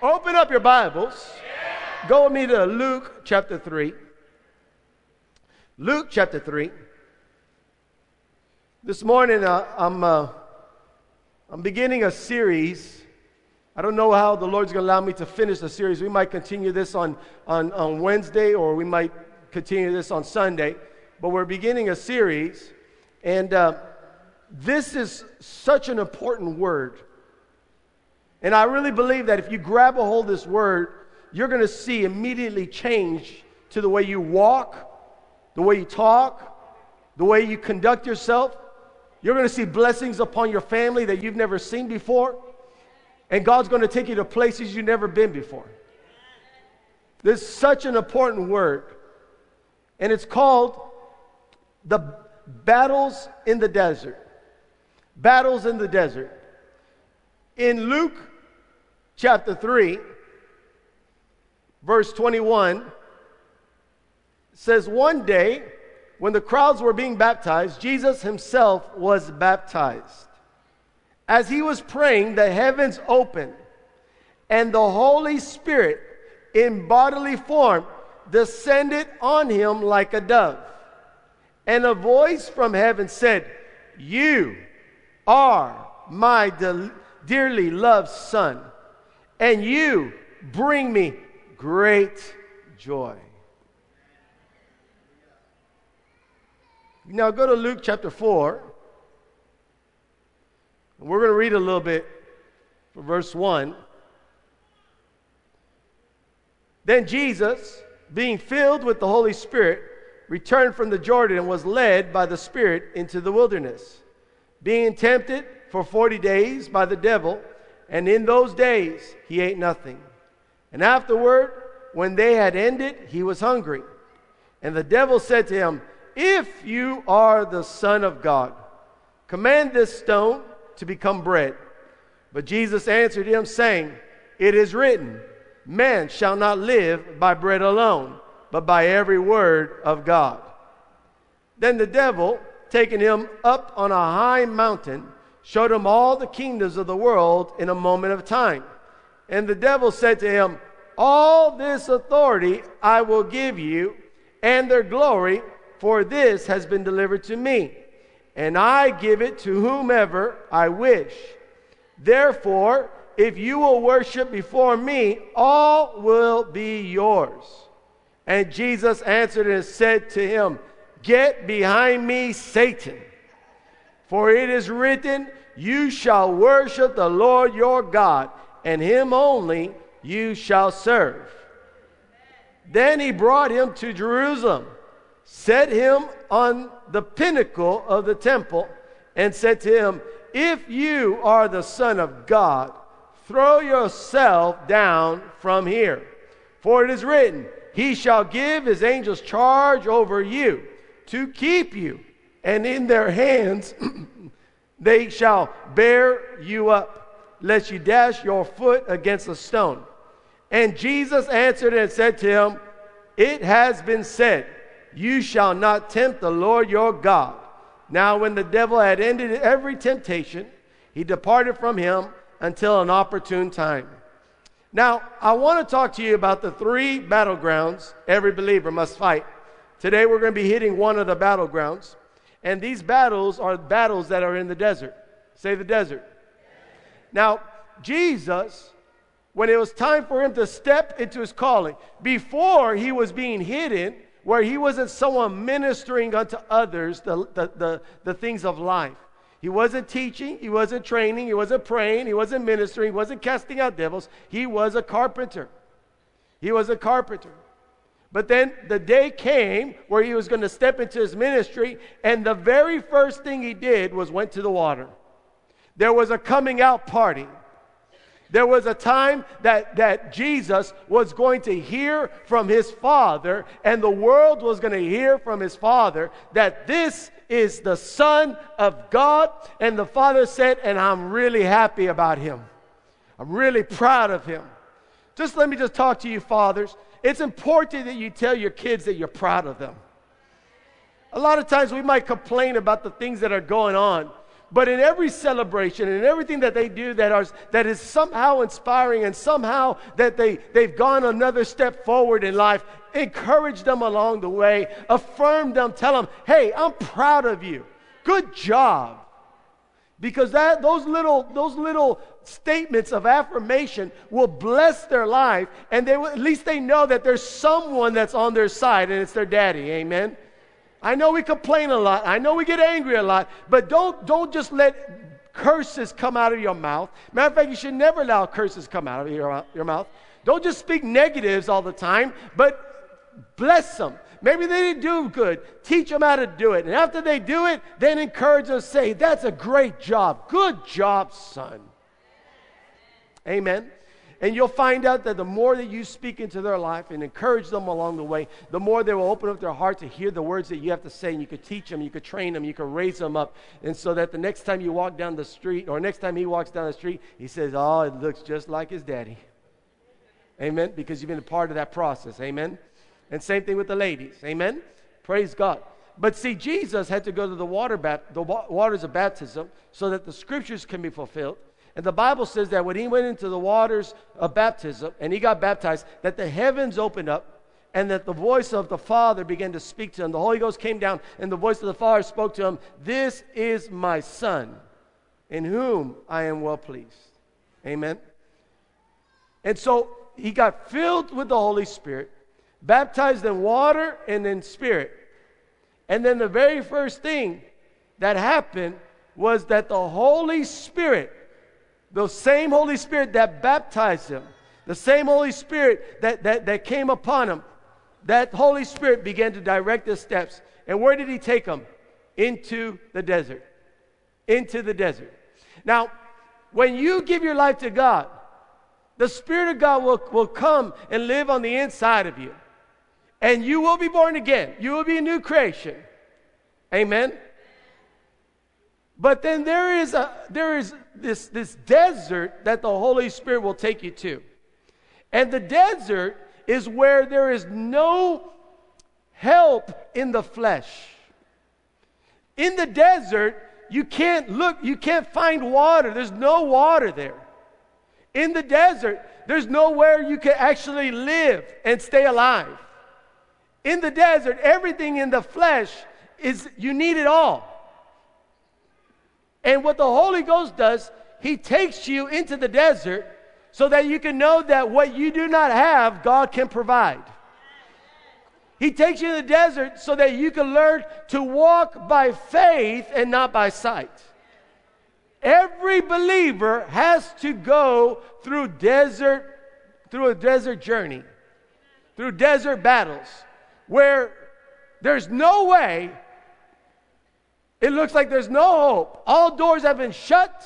Open up your Bibles. Go with me to Luke chapter 3. Luke chapter 3. This morning, uh, I'm, uh, I'm beginning a series. I don't know how the Lord's going to allow me to finish the series. We might continue this on, on, on Wednesday or we might continue this on Sunday. But we're beginning a series. And uh, this is such an important word. And I really believe that if you grab a hold of this word, you're going to see immediately change to the way you walk, the way you talk, the way you conduct yourself. You're going to see blessings upon your family that you've never seen before. And God's going to take you to places you've never been before. This is such an important word. And it's called the battles in the desert. Battles in the desert. In Luke chapter 3, verse 21, says, One day, when the crowds were being baptized, Jesus himself was baptized. As he was praying, the heavens opened, and the Holy Spirit, in bodily form, descended on him like a dove. And a voice from heaven said, You are my dearly loved Son, and you bring me great joy. Now go to Luke chapter 4. We're going to read a little bit from verse 1. Then Jesus, being filled with the Holy Spirit, returned from the Jordan and was led by the Spirit into the wilderness, being tempted for 40 days by the devil, and in those days he ate nothing. And afterward, when they had ended, he was hungry. And the devil said to him, If you are the Son of God, command this stone to become bread. But Jesus answered him, saying, It is written, Man shall not live by bread alone, but by every word of God. Then the devil, taking him up on a high mountain, showed him all the kingdoms of the world in a moment of time. And the devil said to him, All this authority I will give you, and their glory, for this has been delivered to me, and I give it to whomever I wish. Therefore, if you will worship before me, all will be yours. And Jesus answered and said to him, Get behind me, Satan. For it is written, You shall worship the Lord your God, and him only you shall serve. Then he brought him to Jerusalem, set him on the pinnacle of the temple, and said to him, If you are the Son of God, throw yourself down from here. For it is written, He shall give his angels charge over you to keep you and in their hands they shall bear you up, lest you dash your foot against a stone. And Jesus answered and said to him, It has been said, You shall not tempt the Lord your God. Now, when the devil had ended every temptation, he departed from him until an opportune time. Now, I want to talk to you about the three battlegrounds every believer must fight. Today, we're going to be hitting one of the battlegrounds. And these battles are battles that are in the desert. Say the desert. Now, Jesus, when it was time for him to step into his calling, before he was being hidden, where he wasn't someone ministering unto others the, the, the, the things of life. He wasn't teaching, he wasn't training, he wasn't praying, he wasn't ministering, he wasn't casting out devils. He was a carpenter. He was a carpenter. But then the day came where he was going to step into his ministry, and the very first thing he did was went to the water. There was a coming out party. There was a time that, that Jesus was going to hear from his Father, and the world was going to hear from his Father that this is the Son of God. And the Father said, and I'm really happy about him. I'm really proud of him. Just let me just talk to you, fathers. It's important that you tell your kids that you're proud of them. A lot of times we might complain about the things that are going on, But in every celebration and everything that they do that, are, that is somehow inspiring and somehow that they, they've gone another step forward in life, encourage them along the way, affirm them, tell them, hey, I'm proud of you. Good job. Because that, those, little, those little statements of affirmation will bless their life, and they will, at least they know that there's someone that's on their side, and it's their daddy. Amen. I know we complain a lot. I know we get angry a lot, but don't, don't just let curses come out of your mouth. Matter of fact, you should never allow curses come out of your, your mouth. Don't just speak negatives all the time, but bless them. Maybe they didn't do good. Teach them how to do it. And after they do it, then encourage them, say, That's a great job. Good job, son. Amen. And you'll find out that the more that you speak into their life and encourage them along the way, the more they will open up their heart to hear the words that you have to say. And you could teach them, you could train them, you could raise them up. And so that the next time you walk down the street, or next time he walks down the street, he says, Oh, it looks just like his daddy. Amen. Because you've been a part of that process. Amen. And same thing with the ladies. Amen. Praise God. But see, Jesus had to go to the, water bat- the waters of baptism so that the scriptures can be fulfilled. And the Bible says that when he went into the waters of baptism and he got baptized, that the heavens opened up and that the voice of the Father began to speak to him. The Holy Ghost came down and the voice of the Father spoke to him This is my Son, in whom I am well pleased. Amen. And so he got filled with the Holy Spirit, baptized in water and in spirit. And then the very first thing that happened was that the Holy Spirit the same Holy Spirit that baptized him, the same Holy Spirit that, that, that came upon him, that Holy Spirit began to direct his steps. And where did he take him? Into the desert. Into the desert. Now, when you give your life to God, the Spirit of God will, will come and live on the inside of you. And you will be born again. You will be a new creation. Amen. But then there is, a, there is this, this desert that the Holy Spirit will take you to. And the desert is where there is no help in the flesh. In the desert, you can't look, you can't find water. There's no water there. In the desert, there's nowhere you can actually live and stay alive. In the desert, everything in the flesh is, you need it all. And what the Holy Ghost does, He takes you into the desert so that you can know that what you do not have, God can provide. He takes you in the desert so that you can learn to walk by faith and not by sight. Every believer has to go through desert through a desert journey, through desert battles where there's no way it looks like there's no hope. All doors have been shut.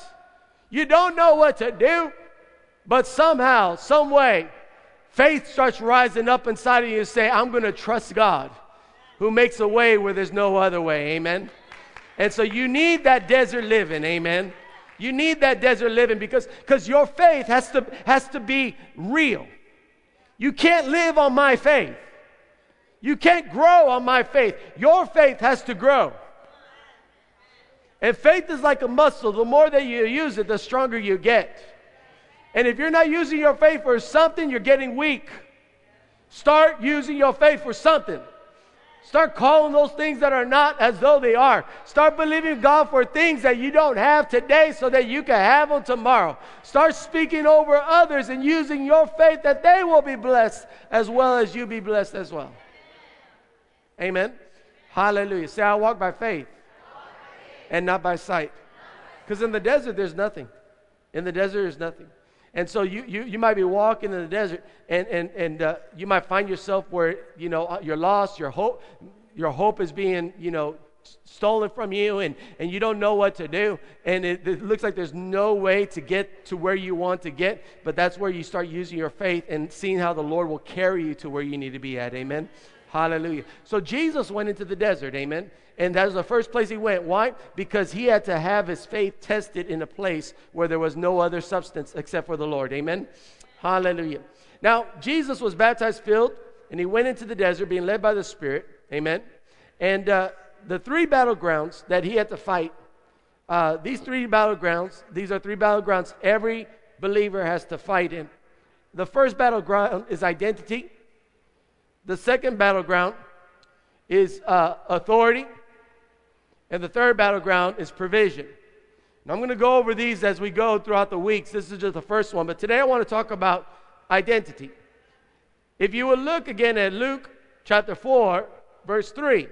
You don't know what to do. But somehow, some way, faith starts rising up inside of you and say, I'm going to trust God who makes a way where there's no other way. Amen. And so you need that desert living. Amen. You need that desert living because because your faith has to has to be real. You can't live on my faith. You can't grow on my faith. Your faith has to grow. And faith is like a muscle. The more that you use it, the stronger you get. And if you're not using your faith for something, you're getting weak. Start using your faith for something. Start calling those things that are not as though they are. Start believing God for things that you don't have today so that you can have them tomorrow. Start speaking over others and using your faith that they will be blessed as well as you be blessed as well. Amen. Hallelujah. Say, I walk by faith and not by sight. Because in the desert, there's nothing. In the desert, there's nothing. And so you, you, you might be walking in the desert and, and, and uh, you might find yourself where, you know, uh, you're lost, your hope, your hope is being, you know, stolen from you and, and you don't know what to do. And it, it looks like there's no way to get to where you want to get, but that's where you start using your faith and seeing how the Lord will carry you to where you need to be at. Amen. Hallelujah. So Jesus went into the desert. Amen. And that was the first place he went. Why? Because he had to have his faith tested in a place where there was no other substance except for the Lord. Amen? Hallelujah. Now, Jesus was baptized, filled, and he went into the desert being led by the Spirit. Amen? And uh, the three battlegrounds that he had to fight uh, these three battlegrounds, these are three battlegrounds every believer has to fight in. The first battleground is identity. The second battleground is uh, authority. And the third battleground is provision. Now, I'm going to go over these as we go throughout the weeks. This is just the first one. But today I want to talk about identity. If you will look again at Luke chapter 4, verse 3.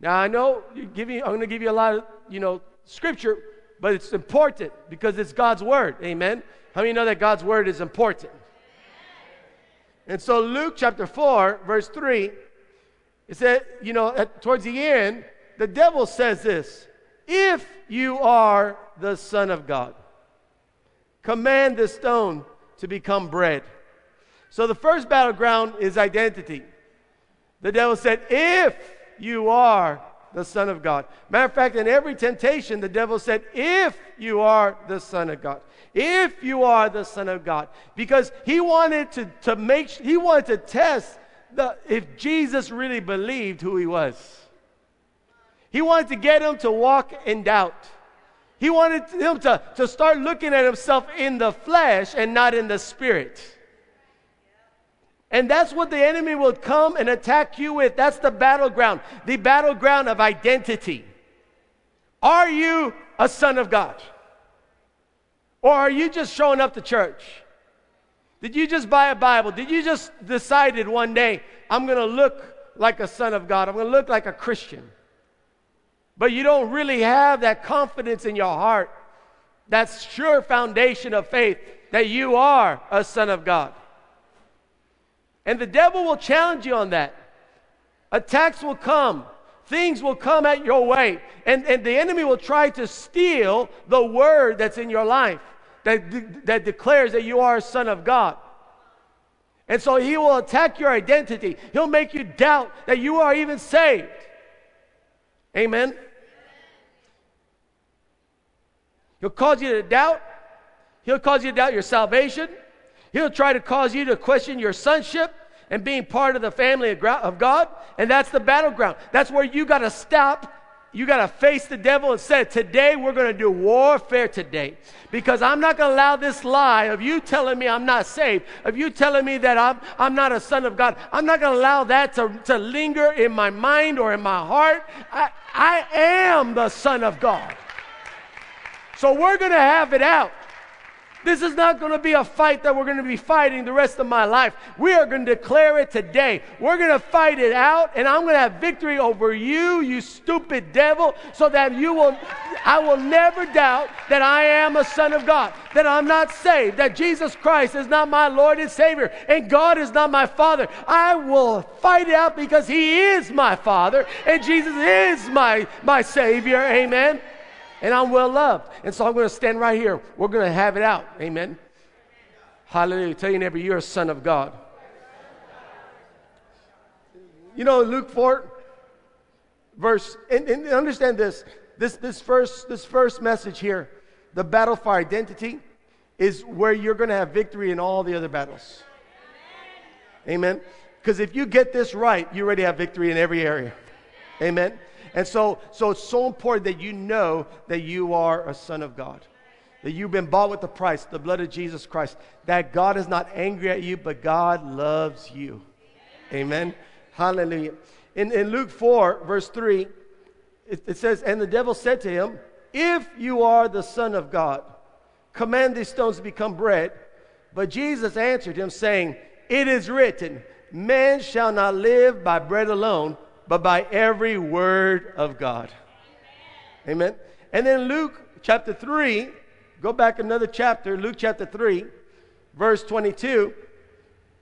Now, I know you you, I'm going to give you a lot of, you know, scripture, but it's important because it's God's word. Amen. How many know that God's word is important? And so, Luke chapter 4, verse 3, it said, you know, at, towards the end, the devil says this If you are the Son of God, command this stone to become bread. So, the first battleground is identity. The devil said, If you are the Son of God. Matter of fact, in every temptation, the devil said, If you are the Son of God. If you are the Son of God. Because he wanted to, to make, he wanted to test the, if Jesus really believed who he was. He wanted to get him to walk in doubt. He wanted him to, to start looking at himself in the flesh and not in the spirit. And that's what the enemy will come and attack you with. That's the battleground, the battleground of identity. Are you a son of God? Or are you just showing up to church? Did you just buy a Bible? Did you just decided one day, I'm going to look like a son of God? I'm going to look like a Christian. But you don't really have that confidence in your heart, that sure foundation of faith that you are a son of God. And the devil will challenge you on that. Attacks will come. Things will come at your way. And, and the enemy will try to steal the word that's in your life that, de- that declares that you are a son of God. And so he will attack your identity. He'll make you doubt that you are even saved. Amen. He'll cause you to doubt. He'll cause you to doubt your salvation. He'll try to cause you to question your sonship and being part of the family of God. And that's the battleground. That's where you got to stop. You got to face the devil and say, Today we're going to do warfare today. Because I'm not going to allow this lie of you telling me I'm not saved, of you telling me that I'm, I'm not a son of God. I'm not going to allow that to, to linger in my mind or in my heart. I, I am the son of God. So we're going to have it out. This is not going to be a fight that we're going to be fighting the rest of my life. We are going to declare it today. We're going to fight it out, and I'm going to have victory over you, you stupid devil, so that you will, I will never doubt that I am a son of God, that I'm not saved, that Jesus Christ is not my Lord and Savior, and God is not my Father. I will fight it out because He is my Father, and Jesus is my, my Savior. Amen and I'm well loved. And so I'm going to stand right here. We're going to have it out. Amen. Hallelujah. Tell your neighbor, you're a son of God. You know, Luke 4, verse, and, and understand this, this, this, first, this first message here, the battle for identity, is where you're going to have victory in all the other battles. Amen. Because if you get this right, you already have victory in every area. Amen. And so, so it's so important that you know that you are a son of God, that you've been bought with the price, the blood of Jesus Christ, that God is not angry at you, but God loves you. Amen. Hallelujah. In, in Luke 4, verse 3, it, it says, And the devil said to him, If you are the Son of God, command these stones to become bread. But Jesus answered him, saying, It is written, Man shall not live by bread alone but by every word of God. Amen. And then Luke chapter 3, go back another chapter, Luke chapter 3, verse 22.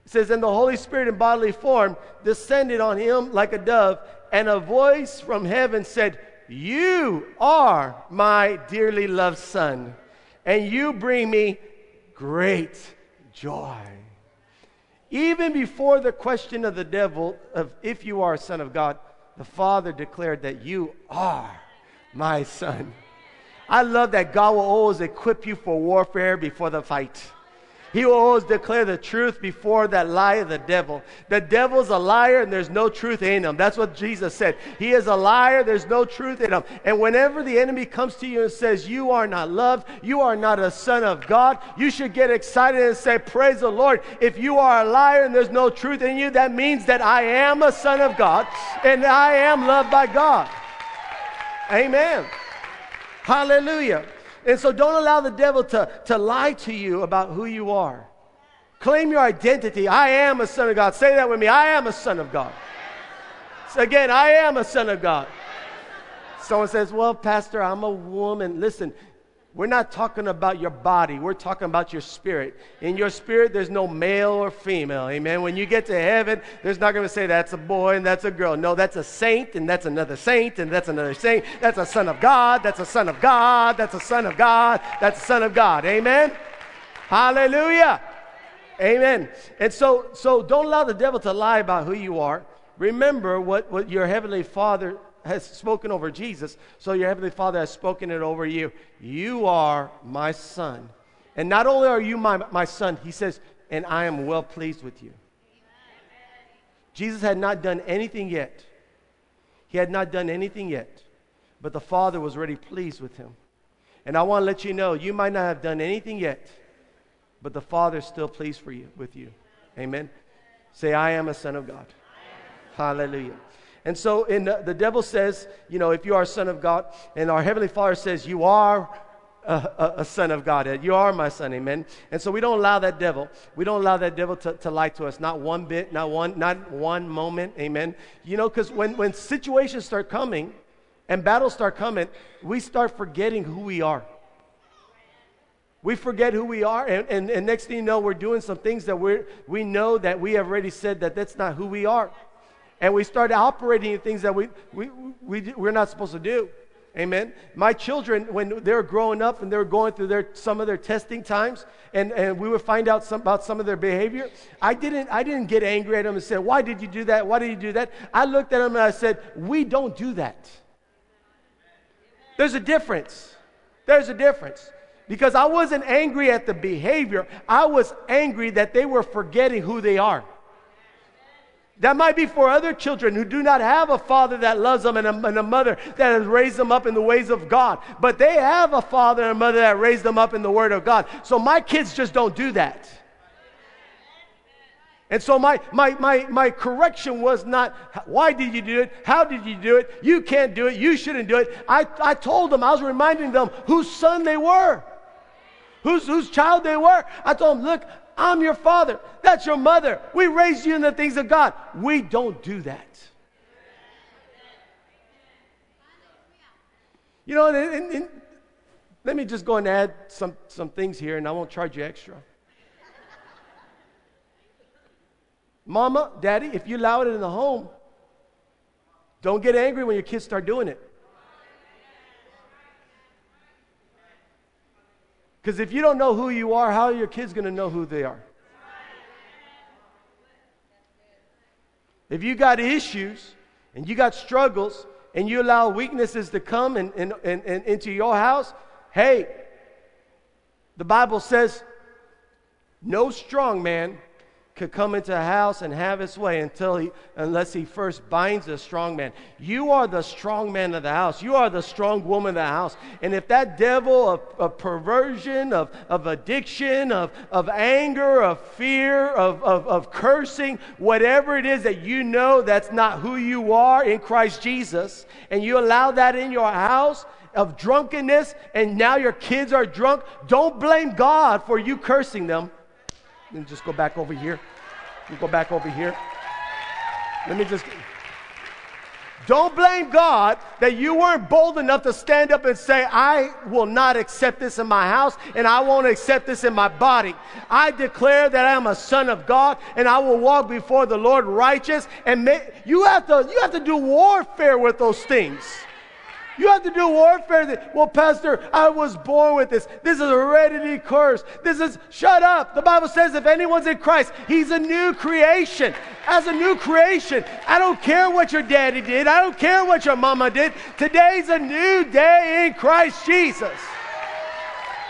Says, And the Holy Spirit in bodily form descended on him like a dove, and a voice from heaven said, You are my dearly loved Son, and you bring me great joy. Even before the question of the devil of if you are a son of God, the Father declared that you are my son. I love that God will always equip you for warfare before the fight. He will always declare the truth before that lie of the devil. The devil's a liar and there's no truth in him. That's what Jesus said. He is a liar, there's no truth in him. And whenever the enemy comes to you and says, You are not loved, you are not a son of God, you should get excited and say, Praise the Lord. If you are a liar and there's no truth in you, that means that I am a son of God and I am loved by God. Amen. Hallelujah. And so don't allow the devil to, to lie to you about who you are. Claim your identity. I am a son of God. Say that with me. I am a son of God. So again, I am a son of God. Someone says, Well, Pastor, I'm a woman. Listen, we're not talking about your body. We're talking about your spirit. In your spirit, there's no male or female. Amen. When you get to heaven, there's not going to say that's a boy and that's a girl. No, that's a saint and that's another saint and that's another saint. That's a son of God. That's a son of God. That's a son of God. That's a son of God. Amen. Hallelujah. Amen. And so, so don't allow the devil to lie about who you are. Remember what, what your heavenly Father has spoken over Jesus, so your Heavenly Father has spoken it over you. You are my son. And not only are you my, my son, he says, and I am well pleased with you. Jesus had not done anything yet. He had not done anything yet, but the Father was already pleased with him. And I want to let you know, you might not have done anything yet, but the Father is still pleased for you with you. Amen. Say, I am a son of God. Hallelujah. And so in the, the devil says, you know, if you are a son of God, and our heavenly Father says, you are a, a, a, son of God. You are my son, amen. And so we don't allow that devil. We don't allow that devil to, to lie to us. Not one bit, not one, not one moment, amen. You know, because when, when situations start coming and battles start coming, we start forgetting who we are. We forget who we are, and, and, and next thing you know, we're doing some things that we we know that we have already said that that's not who we are and we start operating in things that we, we, we, we're not supposed to do. Amen. My children, when they were growing up and they were going through their, some of their testing times, and, and we would find out some, about some of their behavior, I didn't, I didn't get angry at them and say, Why did you do that? Why did you do that? I looked at them and I said, We don't do that. There's a difference. There's a difference. Because I wasn't angry at the behavior, I was angry that they were forgetting who they are. That might be for other children who do not have a father that loves them and a, and a, mother that has raised them up in the ways of God. But they have a father and a mother that raised them up in the Word of God. So my kids just don't do that. And so my, my, my, my correction was not, why did you do it? How did you do it? You can't do it. You shouldn't do it. I, I told them, I was reminding them whose son they were, whose, whose child they were. I told them, look, I'm your father. That's your mother. We raised you in the things of God. We don't do that. You know, and, and, and let me just go and add some, some things here, and I won't charge you extra. Mama, daddy, if you allow it in the home, don't get angry when your kids start doing it. Because if you don't know who you are, how are your kids going to know who they are? If you got issues and you got struggles and you allow weaknesses to come and, and, and, and into your house, hey, the Bible says no strong man could come into a house and have his way until he, unless he first binds the strong man. You are the strong man of the house. You are the strong woman of the house. And if that devil of, of perversion, of, of addiction, of, of anger, of fear, of, of, of cursing, whatever it is that you know that's not who you are in Christ Jesus, and you allow that in your house, of drunkenness, and now your kids are drunk, don't blame God for you cursing them. Let me just go back over here. You go back over here. Let me just. Don't blame God that you weren't bold enough to stand up and say, I will not accept this in my house and I won't accept this in my body. I declare that I am a son of God and I will walk before the Lord righteous. And may, you, have to, you have to do warfare with those things. You have to do warfare. Well, Pastor, I was born with this. This is a heredity curse. This is, shut up. The Bible says if anyone's in Christ, he's a new creation. As a new creation, I don't care what your daddy did. I don't care what your mama did. Today's a new day in Christ Jesus.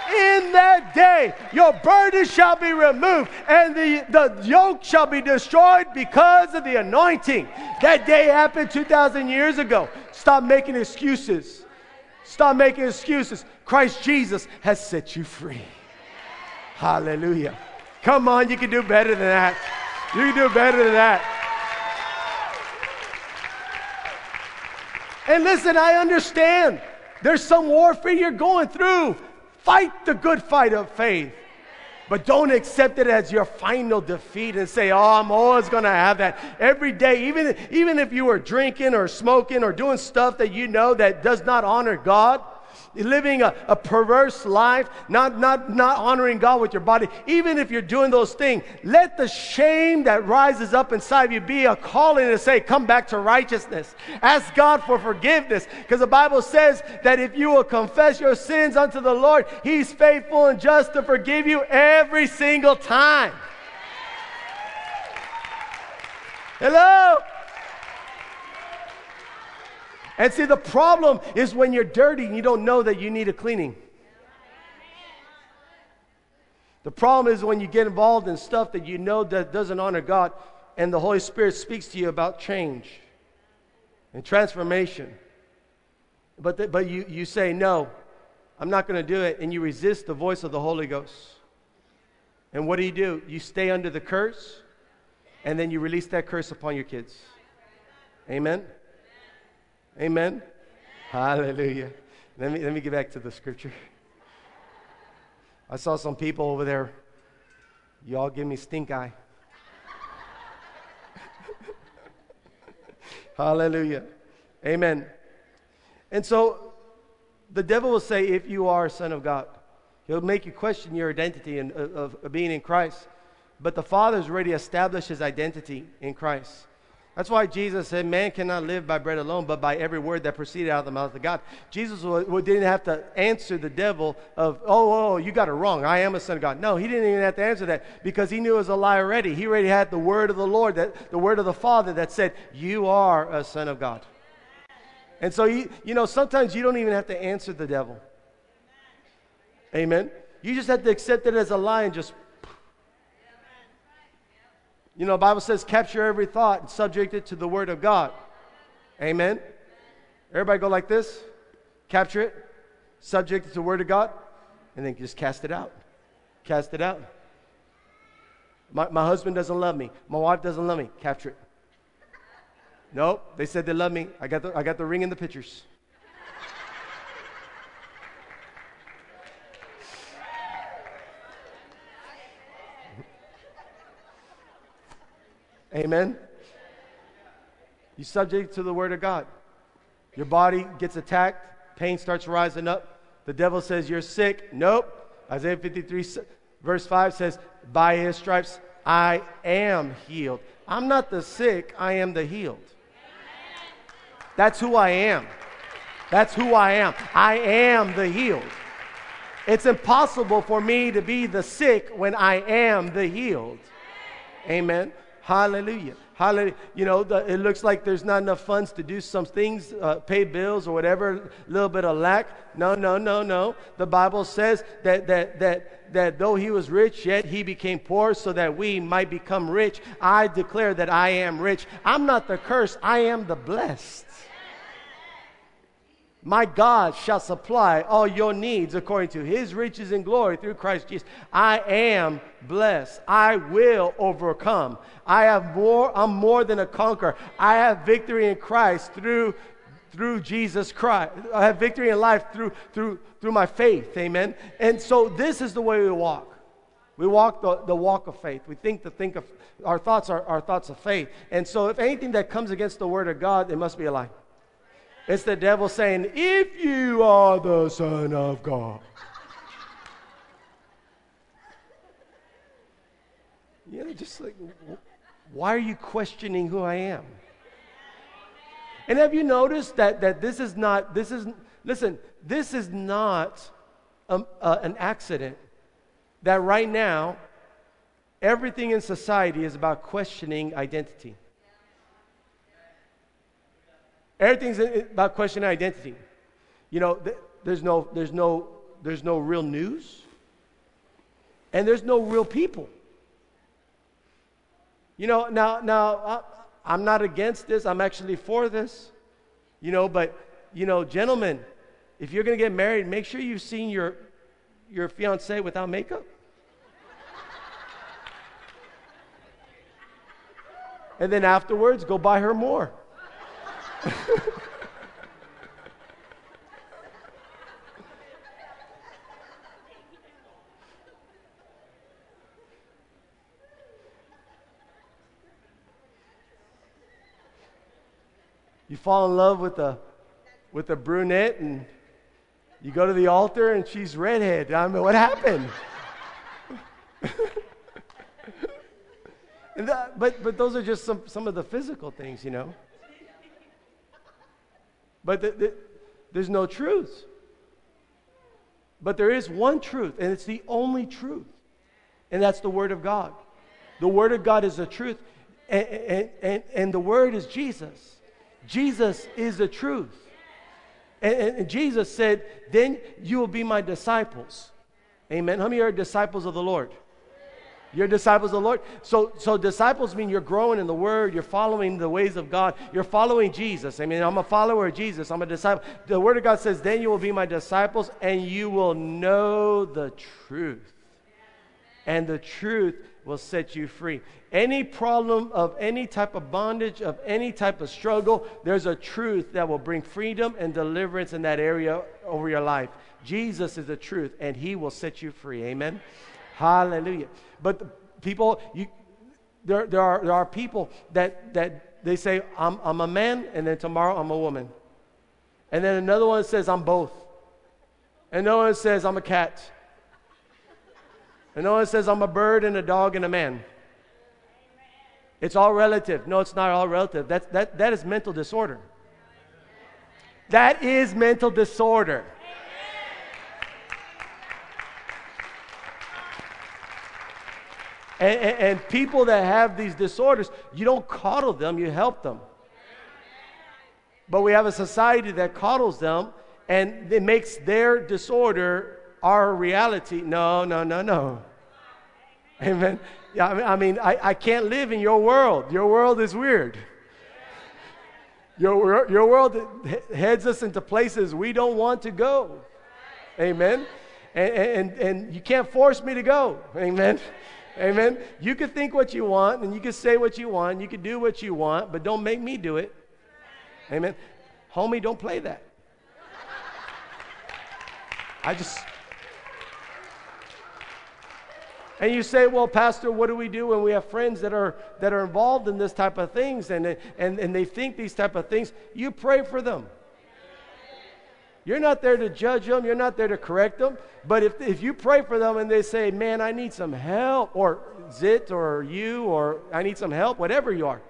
In that day, your burden shall be removed, and the, the yoke shall be destroyed because of the anointing. That day happened 2,000 years ago. Stop making excuses. Stop making excuses. Christ Jesus has set you free. Hallelujah. Come on, you can do better than that. You can do better than that. And listen, I understand there's some warfare you're going through. Fight the good fight of faith. But don't accept it as your final defeat and say, oh, I'm always going to have that every day. Even, even if you are drinking or smoking or doing stuff that you know that does not honor God, living a, a perverse life, not, not, not honoring God with your body, even if you're doing those things, let the shame that rises up inside of you be a calling to say, Come back to righteousness. Ask God for forgiveness. Because the Bible says that if you will confess your sins unto the Lord, He's faithful and just to forgive you every single time. Hello? And see, the problem is when you're dirty and you don't know that you need a cleaning. The problem is when you get involved in stuff that you know that doesn't honor God and the Holy Spirit speaks to you about change and transformation. But, the, but you, you say, no, I'm not going to do it. And you resist the voice of the Holy Ghost. And what do you do? You stay under the curse and then you release that curse upon your kids. Amen? Amen? Hallelujah. Let me, let me get back to the scripture. I saw some people over there. Y'all give me stink eye. Hallelujah. Amen. And so the devil will say, if you are a son of God, he'll make you question your identity in, uh, of, of being in Christ. But the Father's already established his identity in Christ. That's why Jesus said, Man cannot live by bread alone, but by every word that proceeded out of the mouth of God. Jesus didn't have to answer the devil of, oh, oh, oh, you got it wrong. I am a son of God. No, he didn't even have to answer that because he knew it was a lie already. He already had the word of the Lord, that, the word of the Father that said, You are a son of God. And so, you, you know, sometimes you don't even have to answer the devil. Amen. You just have to accept it as a lie and just you know, Bible says capture every thought and subject it to the Word of God. Amen. Everybody go like this capture it, subject it to the Word of God, and then just cast it out. Cast it out. My, my husband doesn't love me. My wife doesn't love me. Capture it. Nope. They said they love me. I got the, I got the ring in the pictures. Amen? You subject to the word of God. Your body gets attacked, pain starts rising up. The devil says, You're sick. Nope. Isaiah 53, verse 5 says, By his stripes I am healed. I'm not the sick, I am the healed. That's who I am. That's who I am. I am the healed. It's impossible for me to be the sick when I am the healed. Amen. Hallelujah. Hallelujah. You know, the, it looks like there's not enough funds to do some things, uh, pay bills or whatever, a little bit of lack. No, no, no, no. The Bible says that, that, that, that though he was rich, yet he became poor so that we might become rich. I declare that I am rich. I'm not the cursed, I am the blessed. My God shall supply all your needs according to his riches and glory through Christ Jesus. I am blessed. I will overcome. I have more, I'm more than a conqueror. I have victory in Christ through through Jesus Christ. I have victory in life through through through my faith. Amen. And so this is the way we walk. We walk the, the walk of faith. We think the think of our thoughts are our thoughts of faith. And so if anything that comes against the word of God, it must be a lie. It's the devil saying, If you are the Son of God. you know, just like, why are you questioning who I am? And have you noticed that, that this is not, this is, listen, this is not um, uh, an accident. That right now, everything in society is about questioning identity. Everything's about questioning identity. You know, there's no, there's no, there's no real news, and there's no real people. You know, now, now I, am not against this. I'm actually for this. You know, but you know, gentlemen, if you're going to get married, make sure you've seen your your fiance without makeup. and then afterwards, go buy her more. you fall in love with a with a brunette and you go to the altar and she's redhead. I mean, what happened? that, but but those are just some some of the physical things, you know. But the, the, there's no truth. But there is one truth, and it's the only truth, and that's the Word of God. The Word of God is the truth, and, and, and, and the Word is Jesus. Jesus is the truth. And, and, Jesus said, Then you will be my disciples. Amen. How many are disciples of the Lord? You're disciples of the Lord. So, so disciples mean you're growing in the Word. You're following the ways of God. You're following Jesus. I mean, I'm a follower of Jesus. I'm a disciple. The Word of God says, "Then you will be my disciples, and you will know the truth, and the truth will set you free." any problem of any type of bondage, of any type of struggle, there's a truth that will bring freedom and deliverance in that area over your life. Jesus is the truth, and He will set you free. Amen. Hallelujah. But people, you, there, there, are, there are people that, that they say, I'm, I'm a man, and then tomorrow I'm a woman. And then another one says, I'm both. And another one says, I'm a cat. And another one says, I'm a bird and a dog and a man. It's all relative. No, it's not all relative. That's, that, that is mental disorder. That is mental disorder. And, and, and, people that have these disorders, you don't coddle them, you help them. But we have a society that coddles them and it makes their disorder our reality. No, no, no, no. Amen. Yeah, I mean, I, I can't live in your world. Your world is weird. Your, your world heads us into places we don't want to go. Amen. And, and, and you can't force me to go. Amen. Amen. You can think what you want and you can say what you want. You can do what you want, but don't make me do it. Amen. Homie, don't play that. I just. And you say, well, Pastor, what do we do when we have friends that are, that are involved in this type of things and, and, and they think these type of things? You pray for them. You're not there to judge them. You're not there to correct them. But if, if you pray for them and they say, man, I need some help, or Zit, or you, or I need some help, whatever you are.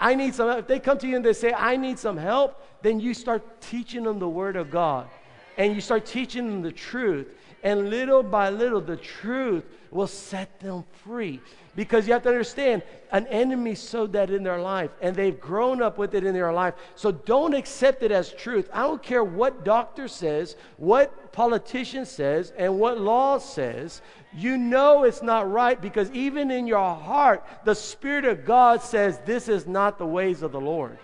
I need some help. If they come to you and they say, I need some help, then you start teaching them the Word of God. And you start teaching them the truth. And little by little, the truth will set them free. Because you have to understand, an enemy sowed that in their life, and they've grown up with it in their life. So don't accept it as truth. I don't care what doctor says, what politician says, and what law says. You know it's not right because even in your heart, the Spirit of God says, This is not the ways of the Lord.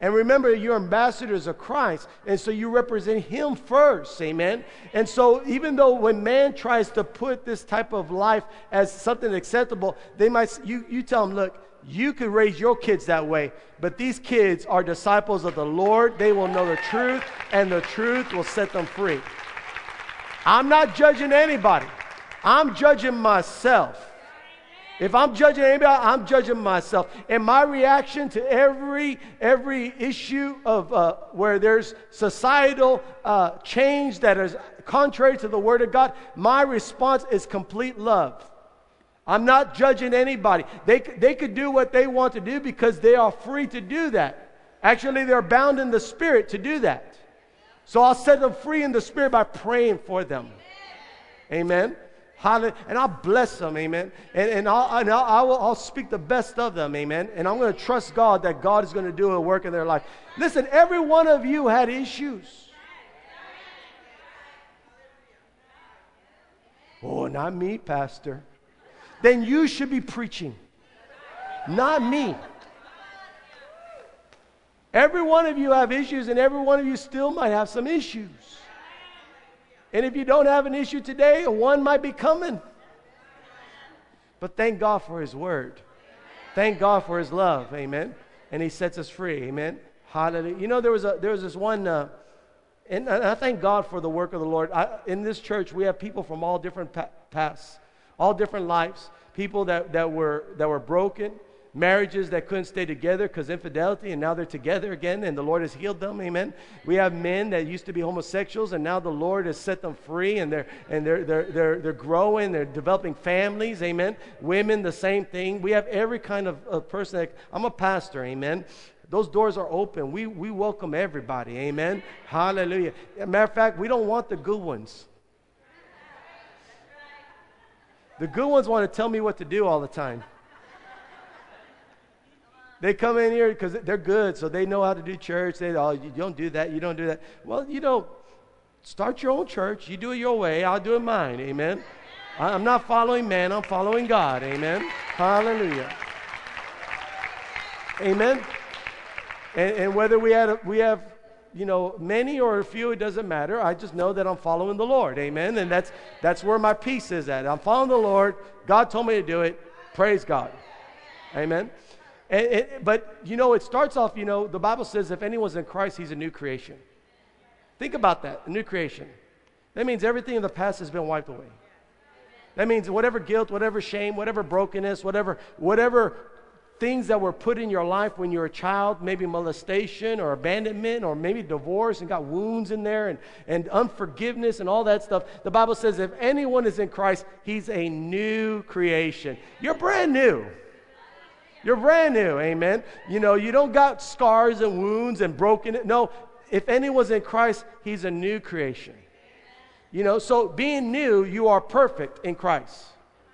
And remember, you're ambassadors of Christ, and so you represent Him first, amen? And so, even though when man tries to put this type of life as something acceptable, they might, you, you tell them, look, you could raise your kids that way, but these kids are disciples of the Lord. They will know the truth, and the truth will set them free. I'm not judging anybody, I'm judging myself. If I'm judging anybody, I'm judging myself. And my reaction to every every issue of uh, where there's societal uh, change that is contrary to the Word of God, my response is complete love. I'm not judging anybody. They, they could do what they want to do because they are free to do that. Actually, they're bound in the Spirit to do that. So I'll set them free in the Spirit by praying for them. Amen. And I'll bless them, amen. And, and, I'll, and I'll, I will, I'll speak the best of them, amen. And I'm going to trust God that God is going to do a work in their life. Listen, every one of you had issues. Oh, not me, Pastor. Then you should be preaching, not me. Every one of you have issues, and every one of you still might have some issues. And if you don't have an issue today, one might be coming. But thank God for His Word. Thank God for His love. Amen. And He sets us free. Amen. Hallelujah. You know, there was, a, there was this one, uh, and I thank God for the work of the Lord. I, in this church, we have people from all different pa- paths, all different lives, people that, that, were, that were broken, marriages that couldn't stay together because infidelity, and now they're together again, and the Lord has healed them. Amen. We have men that used to be homosexuals, and now the Lord has set them free, and they're and they're they're they're, they're growing. They're developing families. Amen. Women, the same thing. We have every kind of, of person. That, I'm a pastor. Amen. Those doors are open. We, we welcome everybody. Amen. Hallelujah. matter of fact, we don't want the good ones. The good ones want to tell me what to do all the time. They come in here because they're good, so they know how to do church. They, oh, you don't do that, you don't do that. Well, you know, start your own church. You do it your way, I'll do it mine. Amen. I'm not following man, I'm following God. Amen. Hallelujah. Amen. And, and whether we, had a, we have, you know, many or a few, it doesn't matter. I just know that I'm following the Lord. Amen. And that's, that's where my peace is at. I'm following the Lord. God told me to do it. Praise God. Amen. And, but, you know, it starts off, you know, the Bible says if anyone's in Christ, he's a new creation. Think about that, a new creation. That means everything in the past has been wiped away. That means whatever guilt, whatever shame, whatever brokenness, whatever, whatever things that were put in your life when you were a child, maybe molestation or abandonment or maybe divorce and got wounds in there and, and unforgiveness and all that stuff. The Bible says if anyone is in Christ, he's a new creation. You're brand new. You're brand new, amen. You know, you don't got scars and wounds and broken. No, if anyone's in Christ, he's a new creation. You know, so being new, you are perfect in Christ.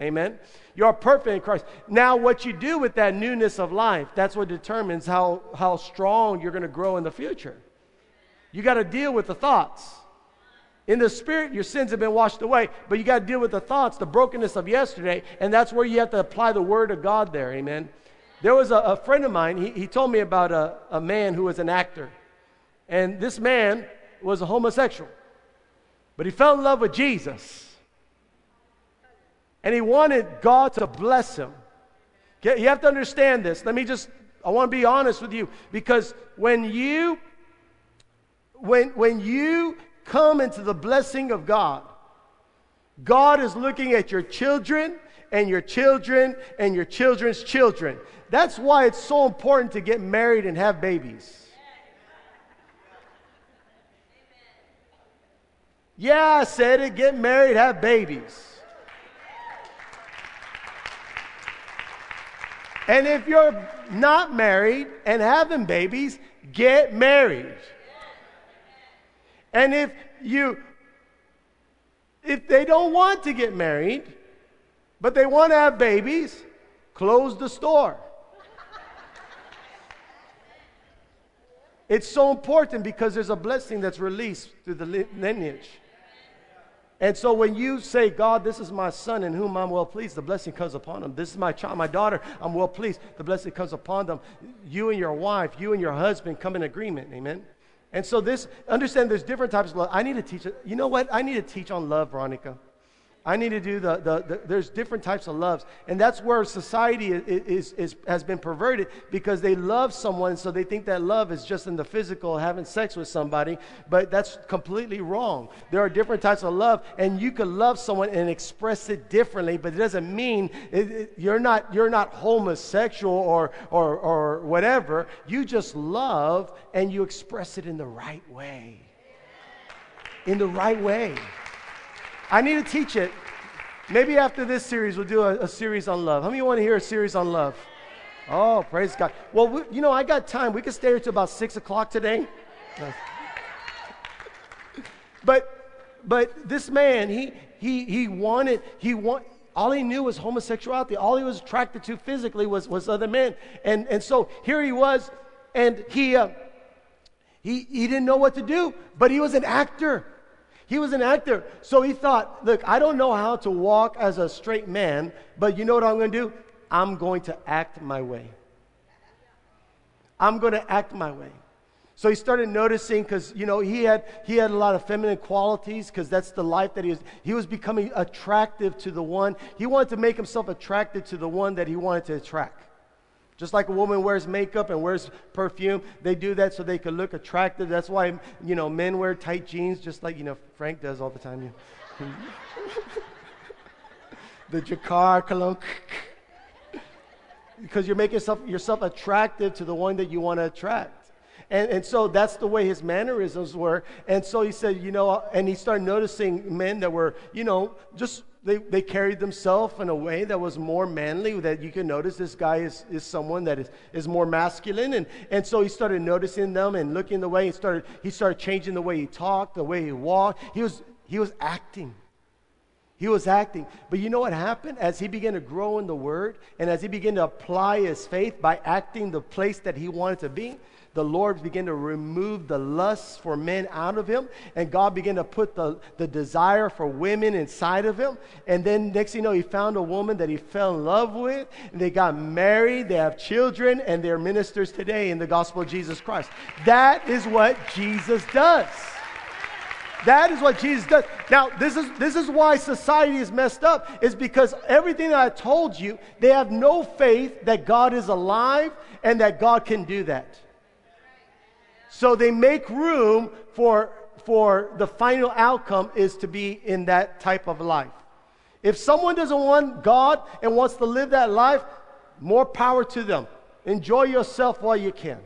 Amen. You are perfect in Christ. Now, what you do with that newness of life, that's what determines how, how strong you're going to grow in the future. You got to deal with the thoughts. In the spirit, your sins have been washed away, but you got to deal with the thoughts, the brokenness of yesterday, and that's where you have to apply the word of God there. Amen. There was a, a friend of mine, he, he told me about a, a man who was an actor. And this man was a homosexual, but he fell in love with Jesus. And he wanted God to bless him. You have to understand this. Let me just, I want to be honest with you because when you, when, when you come into the blessing of God, God is looking at your children and your children and your children's children. That's why it's so important to get married and have babies. Yeah, I said it. Get married, have babies. And if you're not married and having babies, get married. And if you if they don't want to get married, but they want to have babies, close the store. It's so important because there's a blessing that's released through the lineage. And so when you say, God, this is my son in whom I'm well pleased, the blessing comes upon him. This is my child, my daughter, I'm well pleased. The blessing comes upon them. You and your wife, you and your husband come in agreement. Amen. And so this, understand there's different types of love. I need to teach, you know what? I need to teach on love, Veronica. I need to do the, the, the, there's different types of loves. And that's where society is, is, is, has been perverted because they love someone, so they think that love is just in the physical, having sex with somebody. But that's completely wrong. There are different types of love, and you can love someone and express it differently, but it doesn't mean it, it, you're, not, you're not homosexual or, or, or whatever. You just love and you express it in the right way. In the right way. I need to teach it. Maybe after this series, we'll do a, a series on love. How many want to hear a series on love? Oh, praise God. Well, we, you know, I got time. We can stay here till about 6 o'clock today. but, but this man, he, he, he wanted, he want, all he knew was homosexuality. All he was attracted to physically was, was other men. And, and so here he was, and he, uh, he, he didn't know what to do, but he was an actor. He was an actor. So he thought, look, I don't know how to walk as a straight man, but you know what I'm going to do? I'm going to act my way. I'm going to act my way. So he started noticing because you know he had he had a lot of feminine qualities because that's the life that he was. He was becoming attractive to the one. He wanted to make himself attractive to the one that he wanted to attract. Just like a woman wears makeup and wears perfume, they do that so they can look attractive. That's why you know men wear tight jeans, just like you know Frank does all the time. the Jacquard cologne. because you're making yourself, yourself attractive to the one that you want to attract. And, and so that's the way his mannerisms were. And so he said, you know, and he started noticing men that were, you know, just they, they carried themselves in a way that was more manly, that you can notice this guy is, is someone that is, is more masculine. And, and so he started noticing them and looking the way he started, he started changing the way he talked, the way he walked. He was, he was acting. He was acting. But you know what happened? As he began to grow in the word and as he began to apply his faith by acting the place that he wanted to be, the Lord began to remove the lusts for men out of him, and God began to put the, the desire for women inside of him. And then next thing you know, he found a woman that he fell in love with, they got married, they have children, and they're ministers today in the gospel of Jesus Christ. That is what Jesus does. That is what Jesus does. Now, this is, this is why society is messed up, is because everything that I told you, they have no faith that God is alive and that God can do that. So they make room for, for the final outcome is to be in that type of life. If someone doesn't want God and wants to live that life, more power to them. Enjoy yourself while you can.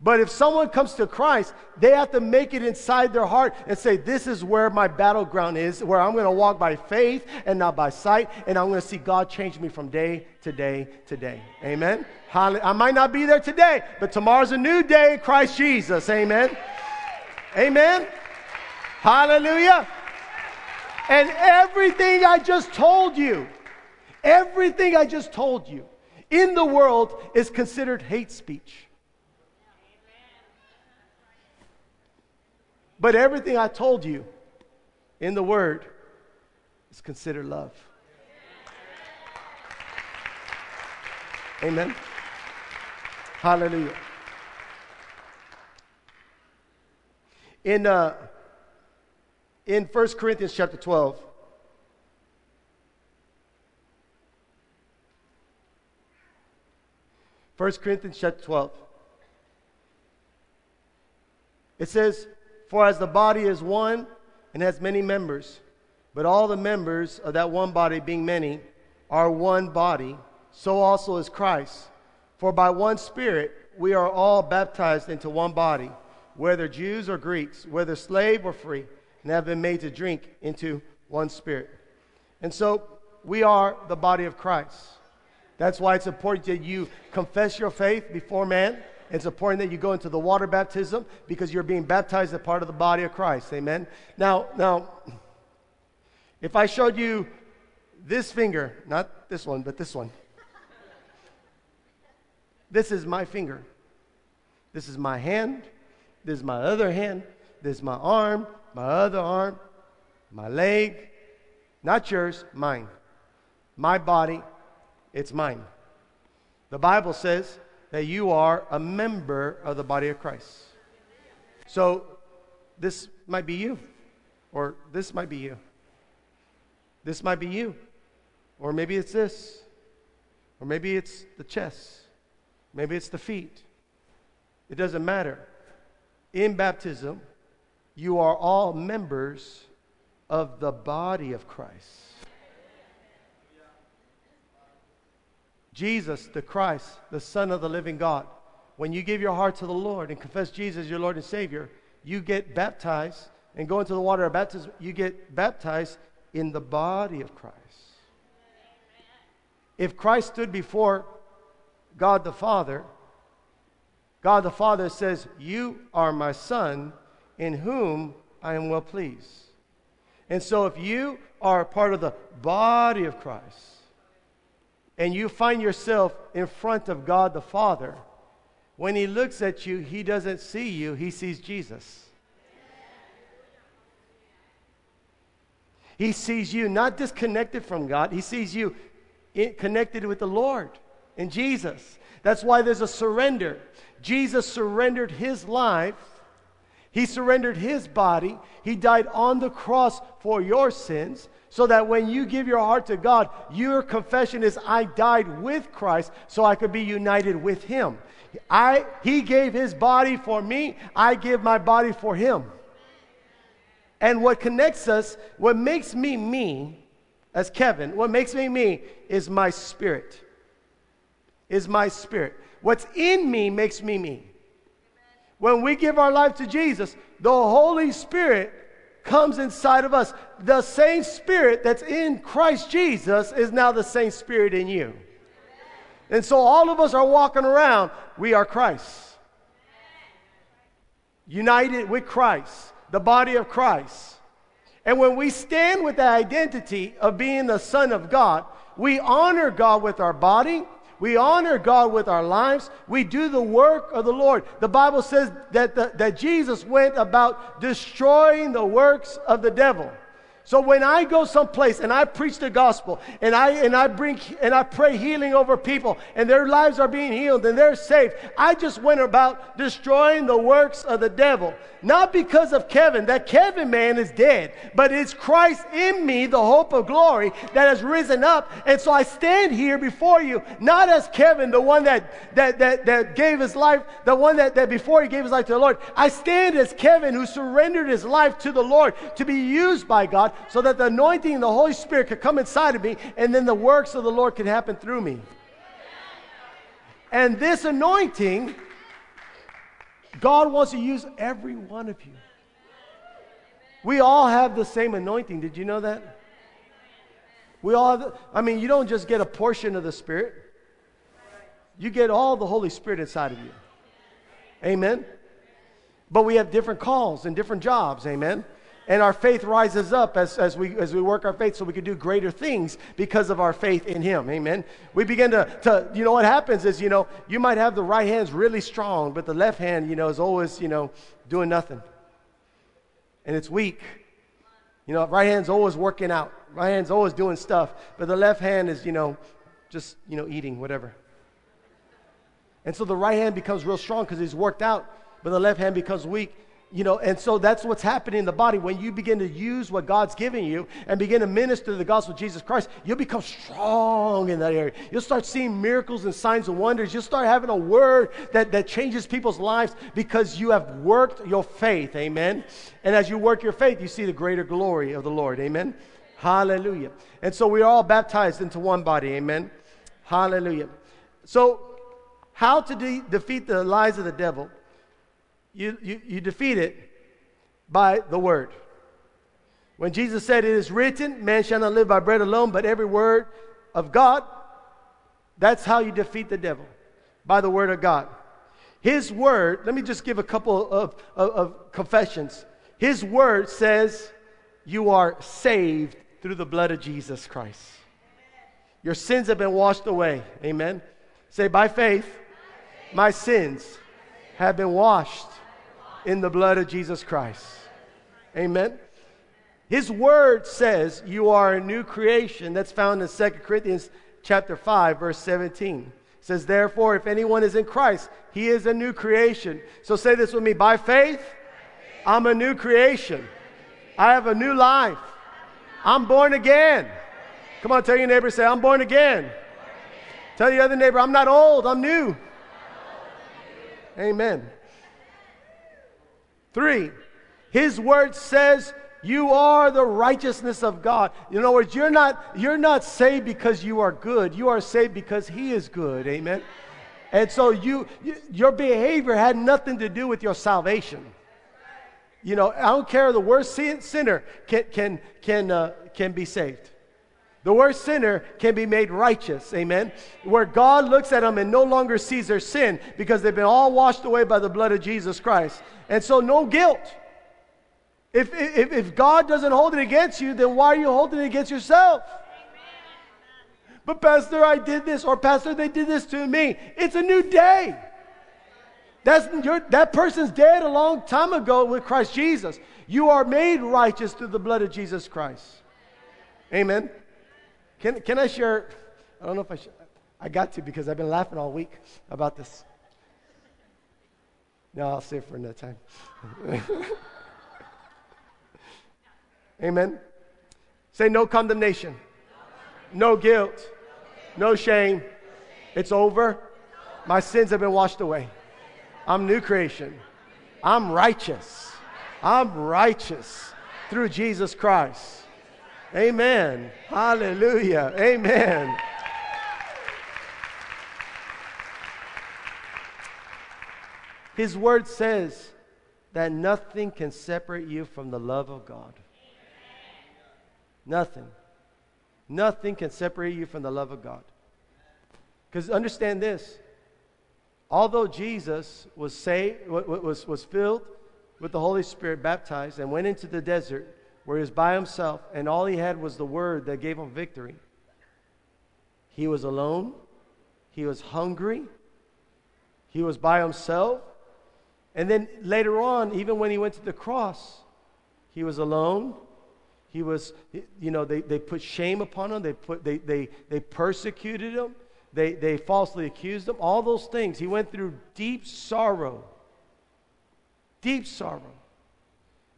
But if someone comes to Christ, they have to make it inside their heart and say, This is where my battleground is, where I'm going to walk by faith and not by sight, and I'm going to see God change me from day to day to day. Amen. I might not be there today, but tomorrow's a new day in Christ Jesus. Amen. Amen. Hallelujah. And everything I just told you, everything I just told you in the world is considered hate speech. But everything I told you in the Word is considered love. Amen. Hallelujah. In, uh, in 1 Corinthians chapter 12, First Corinthians chapter 12. It says, for as the body is one and has many members, but all the members of that one body, being many, are one body, so also is Christ. For by one Spirit we are all baptized into one body, whether Jews or Greeks, whether slave or free, and have been made to drink into one Spirit. And so we are the body of Christ. That's why it's important that you confess your faith before man it's important that you go into the water baptism because you're being baptized as part of the body of Christ. Amen. Now, now, if I showed you this finger, not this one, but this one, this is my finger. This is my hand. This is my other hand. This is my arm, my other arm, my leg. Not yours, mine. My body, it's mine. The Bible says that you are a member of the body of Christ. So this might be you, or this might be you. This might be you, or maybe it's this, or maybe it's the chest, maybe it's the feet. It doesn't matter. In baptism, you are all members of the body of Christ. Jesus, the Christ, the Son of the living God. When you give your heart to the Lord and confess Jesus your Lord and Savior, you get baptized and go into the water of baptism. You get baptized in the body of Christ. If Christ stood before God the Father, God the Father says, You are my Son in whom I am well pleased. And so if you are part of the body of Christ, and you find yourself in front of God the Father, when He looks at you, He doesn't see you, He sees Jesus. He sees you not disconnected from God, He sees you connected with the Lord and Jesus. That's why there's a surrender. Jesus surrendered His life, He surrendered His body, He died on the cross for your sins. So that when you give your heart to God, your confession is, I died with Christ so I could be united with Him. I, he gave His body for me, I give my body for Him. And what connects us, what makes me me, as Kevin, what makes me me is my spirit. Is my spirit. What's in me makes me me. When we give our life to Jesus, the Holy Spirit comes inside of us. The same spirit that's in Christ Jesus is now the same spirit in you. And so all of us are walking around, we are Christ. United with Christ the body of Christ. And when we stand with the identity of being the Son of God, we honor God with our body. We honor God with our lives. We do the work of the Lord. The Bible says that, the, that Jesus went about destroying the works of the devil. So when I go someplace and I preach the gospel and I and I bring and I pray healing over people and their lives are being healed and they're saved, I just went about destroying the works of the devil. Not because of Kevin, that Kevin man is dead, but it's Christ in me, the hope of glory that has risen up. And so I stand here before you, not as Kevin, the one that that that, that gave his life, the one that, that before he gave his life to the Lord. I stand as Kevin who surrendered his life to the Lord to be used by God so that the anointing the Holy Spirit could come inside of me and then the works of the Lord could happen through me. And this anointing, God wants to use every one of you. We all have the same anointing. Did you know that? We all, have, I mean, you don't just get a portion of the Spirit, you get all the Holy Spirit inside of you. Amen? But we have different calls and different jobs. Amen? And our faith rises up as, as, we, as we work our faith so we can do greater things because of our faith in him. Amen? We begin to, to you know what happens is you know you might have the right hand's really strong but the left hand you know is always you know doing nothing. And it's weak. You know right hand's always working out. Right hand's always doing stuff but the left hand is you know just you know eating whatever. And so the right hand becomes real strong because he's worked out but the left hand becomes weak you know, and so that's what's happening in the body. When you begin to use what God's giving you and begin to minister the gospel of Jesus Christ, you'll become strong in that area. You'll start seeing miracles and signs and wonders. You'll start having a word that, that changes people's lives because you have worked your faith. Amen. And as you work your faith, you see the greater glory of the Lord. Amen. Hallelujah. And so we are all baptized into one body. Amen. Hallelujah. So, how to de- defeat the lies of the devil? You, you, you defeat it by the word. When Jesus said, It is written, man shall not live by bread alone, but every word of God, that's how you defeat the devil, by the word of God. His word, let me just give a couple of, of, of confessions. His word says, You are saved through the blood of Jesus Christ. Your sins have been washed away. Amen. Say, by faith, my sins have been washed in the blood of Jesus Christ. Amen. His word says you are a new creation. That's found in 2 Corinthians chapter 5 verse 17. It says therefore if anyone is in Christ, he is a new creation. So say this with me, by faith, I'm a new creation. I have a new life. I'm born again. Come on, tell your neighbor, say, I'm born again. Tell the other neighbor, I'm not old, I'm new. Amen. Three, his word says you are the righteousness of God. In other words, you're not, you're not saved because you are good. You are saved because he is good. Amen. And so you, your behavior had nothing to do with your salvation. You know, I don't care. The worst sinner can, can, can, uh, can be saved. The worst sinner can be made righteous. Amen. Where God looks at them and no longer sees their sin because they've been all washed away by the blood of Jesus Christ. And so, no guilt. If, if, if God doesn't hold it against you, then why are you holding it against yourself? But, Pastor, I did this, or Pastor, they did this to me. It's a new day. That's, your, that person's dead a long time ago with Christ Jesus. You are made righteous through the blood of Jesus Christ. Amen. Can, can I share? I don't know if I should. I got to because I've been laughing all week about this. No, I'll save for another time. Amen. Say no condemnation, no guilt, no shame. It's over. My sins have been washed away. I'm new creation. I'm righteous. I'm righteous through Jesus Christ. Amen. Hallelujah. Amen. His word says that nothing can separate you from the love of God. Nothing. Nothing can separate you from the love of God. Because understand this although Jesus was saved, was, was filled with the Holy Spirit, baptized, and went into the desert where he was by himself, and all he had was the word that gave him victory. He was alone, he was hungry, he was by himself. And then later on, even when he went to the cross, he was alone. He was, you know, they, they put shame upon him, they, put, they, they, they persecuted him, they, they falsely accused him, all those things. He went through deep sorrow. Deep sorrow.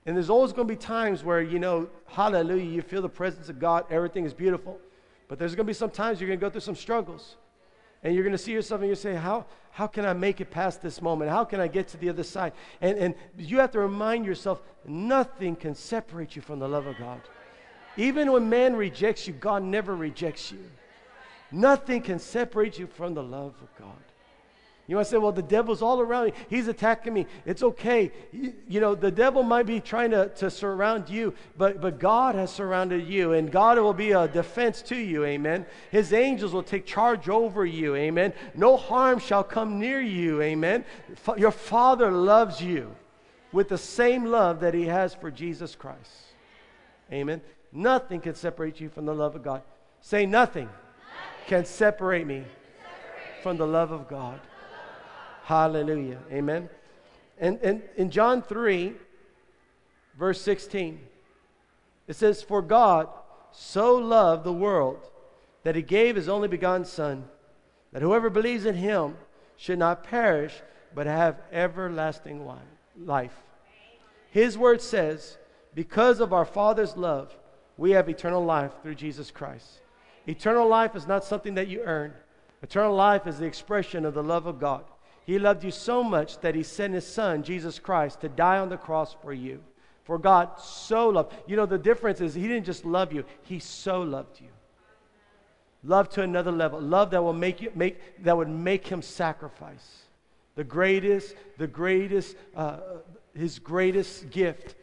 And there's always going to be times where, you know, hallelujah, you feel the presence of God, everything is beautiful. But there's going to be some times you're going to go through some struggles. And you're going to see yourself and you say, how, how can I make it past this moment? How can I get to the other side? And, and you have to remind yourself nothing can separate you from the love of God. Even when man rejects you, God never rejects you. Nothing can separate you from the love of God. You might say, well, the devil's all around me. He's attacking me. It's okay. You, you, know, the devil might be trying to, to surround you, but, but God has surrounded you, and God will be a defense to you. Amen. His angels will take charge over you. Amen. No harm shall come near you. Amen. Your Father loves you with the same love that He has for Jesus Christ. Amen. Nothing can separate you from the love of God. Say, nothing, nothing. can separate me separate from the love of God. Hallelujah. Amen. And, and in John 3, verse 16, it says, For God so loved the world that he gave his only begotten Son, that whoever believes in him should not perish, but have everlasting life. His word says, Because of our Father's love, we have eternal life through Jesus Christ. Eternal life is not something that you earn, eternal life is the expression of the love of God. He loved you so much that he sent his son, Jesus Christ, to die on the cross for you. For God so loved. You know, the difference is he didn't just love you, he so loved you. Love to another level. Love that will make you make that would make him sacrifice. The greatest, the greatest, uh, his greatest gift.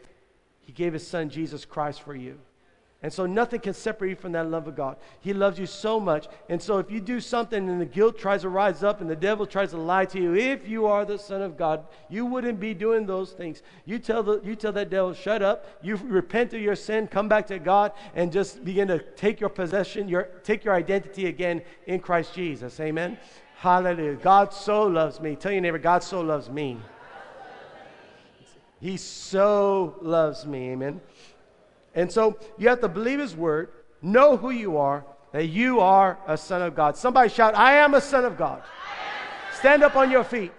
He gave his son Jesus Christ for you. And so nothing can separate you from that love of God. He loves you so much. And so if you do something and the guilt tries to rise up and the devil tries to lie to you, if you are the Son of God, you wouldn't be doing those things. You tell, the, you tell that devil, shut up. You repent of your sin, come back to God, and just begin to take your possession, your, take your identity again in Christ Jesus. Amen. Hallelujah. God so loves me. Tell your neighbor, God so loves me. He so loves me. Amen. And so you have to believe his word, know who you are, that you are a son of God. Somebody shout, I am a son of God. Stand up on your feet.